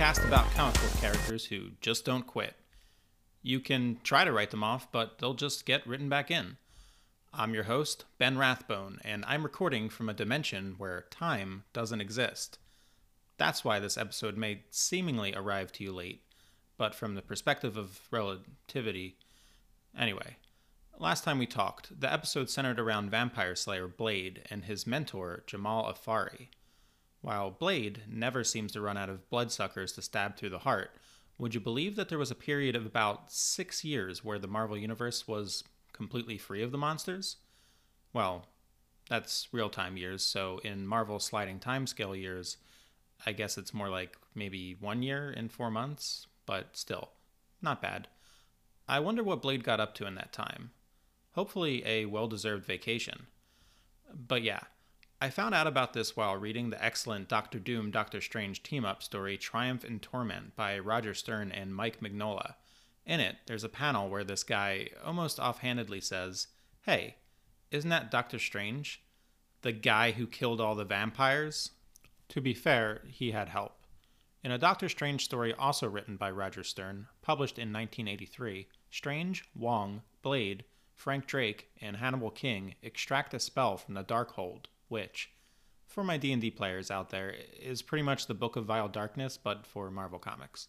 podcast about comic book characters who just don't quit. You can try to write them off, but they'll just get written back in. I'm your host, Ben Rathbone, and I'm recording from a dimension where time doesn't exist. That's why this episode may seemingly arrive to you late, but from the perspective of relativity. Anyway, last time we talked, the episode centered around vampire slayer Blade and his mentor, Jamal Afari. While Blade never seems to run out of bloodsuckers to stab through the heart, would you believe that there was a period of about six years where the Marvel Universe was completely free of the monsters? Well, that's real time years, so in Marvel sliding timescale years, I guess it's more like maybe one year in four months, but still, not bad. I wonder what Blade got up to in that time. Hopefully, a well deserved vacation. But yeah, I found out about this while reading the excellent Doctor Doom Doctor Strange team up story Triumph and Torment by Roger Stern and Mike Mignola. In it, there's a panel where this guy almost offhandedly says, Hey, isn't that Doctor Strange? The guy who killed all the vampires? To be fair, he had help. In a Doctor Strange story also written by Roger Stern, published in 1983, Strange, Wong, Blade, Frank Drake, and Hannibal King extract a spell from the Darkhold, which, for my D&D players out there, is pretty much the Book of Vile Darkness but for Marvel Comics.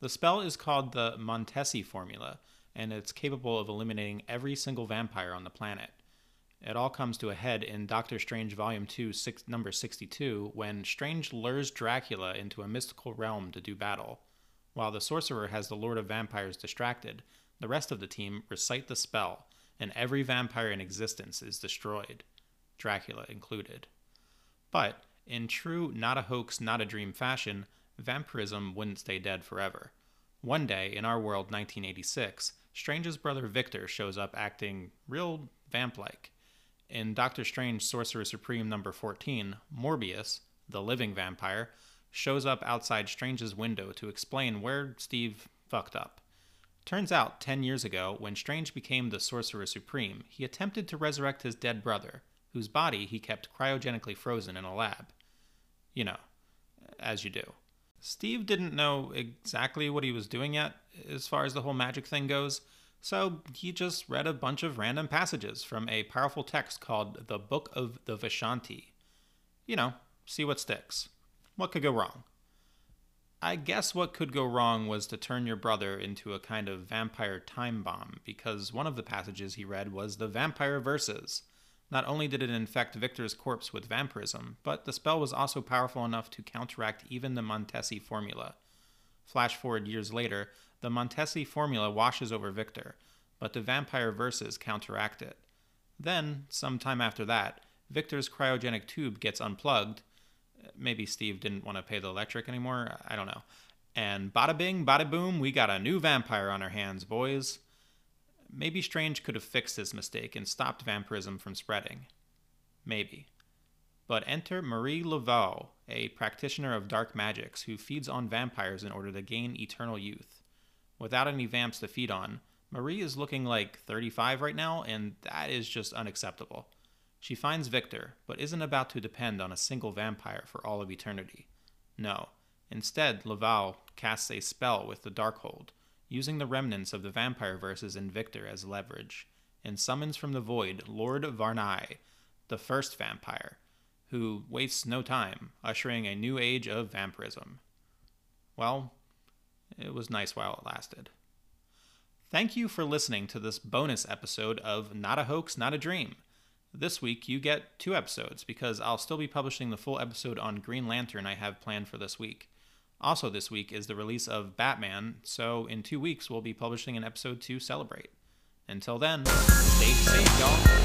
The spell is called the Montesi formula, and it's capable of eliminating every single vampire on the planet. It all comes to a head in Doctor Strange Volume 2, six, number 62, when Strange lures Dracula into a mystical realm to do battle. While the sorcerer has the Lord of Vampires distracted, the rest of the team recite the spell, and every vampire in existence is destroyed, Dracula included. But, in true not a hoax, not a dream fashion, vampirism wouldn't stay dead forever. One day, in our world 1986, Strange's brother Victor shows up acting real vamp like. In Doctor Strange Sorcerer Supreme number 14, Morbius, the living vampire, shows up outside Strange's window to explain where Steve fucked up. Turns out, 10 years ago, when Strange became the Sorcerer Supreme, he attempted to resurrect his dead brother, whose body he kept cryogenically frozen in a lab. You know, as you do. Steve didn't know exactly what he was doing yet, as far as the whole magic thing goes, so he just read a bunch of random passages from a powerful text called the Book of the Vishanti. You know, see what sticks. What could go wrong? I guess what could go wrong was to turn your brother into a kind of vampire time bomb, because one of the passages he read was the Vampire Verses. Not only did it infect Victor's corpse with vampirism, but the spell was also powerful enough to counteract even the Montesi formula. Flash forward years later, the Montesi formula washes over Victor, but the vampire verses counteract it. Then, some time after that, Victor's cryogenic tube gets unplugged. Maybe Steve didn't want to pay the electric anymore, I don't know. And bada bing, bada boom, we got a new vampire on our hands, boys. Maybe Strange could have fixed his mistake and stopped vampirism from spreading. Maybe. But enter Marie Laveau, a practitioner of dark magics who feeds on vampires in order to gain eternal youth. Without any vamps to feed on, Marie is looking like 35 right now, and that is just unacceptable. She finds Victor, but isn't about to depend on a single vampire for all of eternity. No. Instead, Laveau casts a spell with the Darkhold, using the remnants of the vampire verses in Victor as leverage, and summons from the void Lord Varnae, the first vampire, who wastes no time, ushering a new age of vampirism. Well, it was nice while it lasted. Thank you for listening to this bonus episode of Not a Hoax, Not a Dream. This week you get two episodes because I'll still be publishing the full episode on Green Lantern I have planned for this week. Also, this week is the release of Batman, so in two weeks we'll be publishing an episode to celebrate. Until then, stay safe, y'all.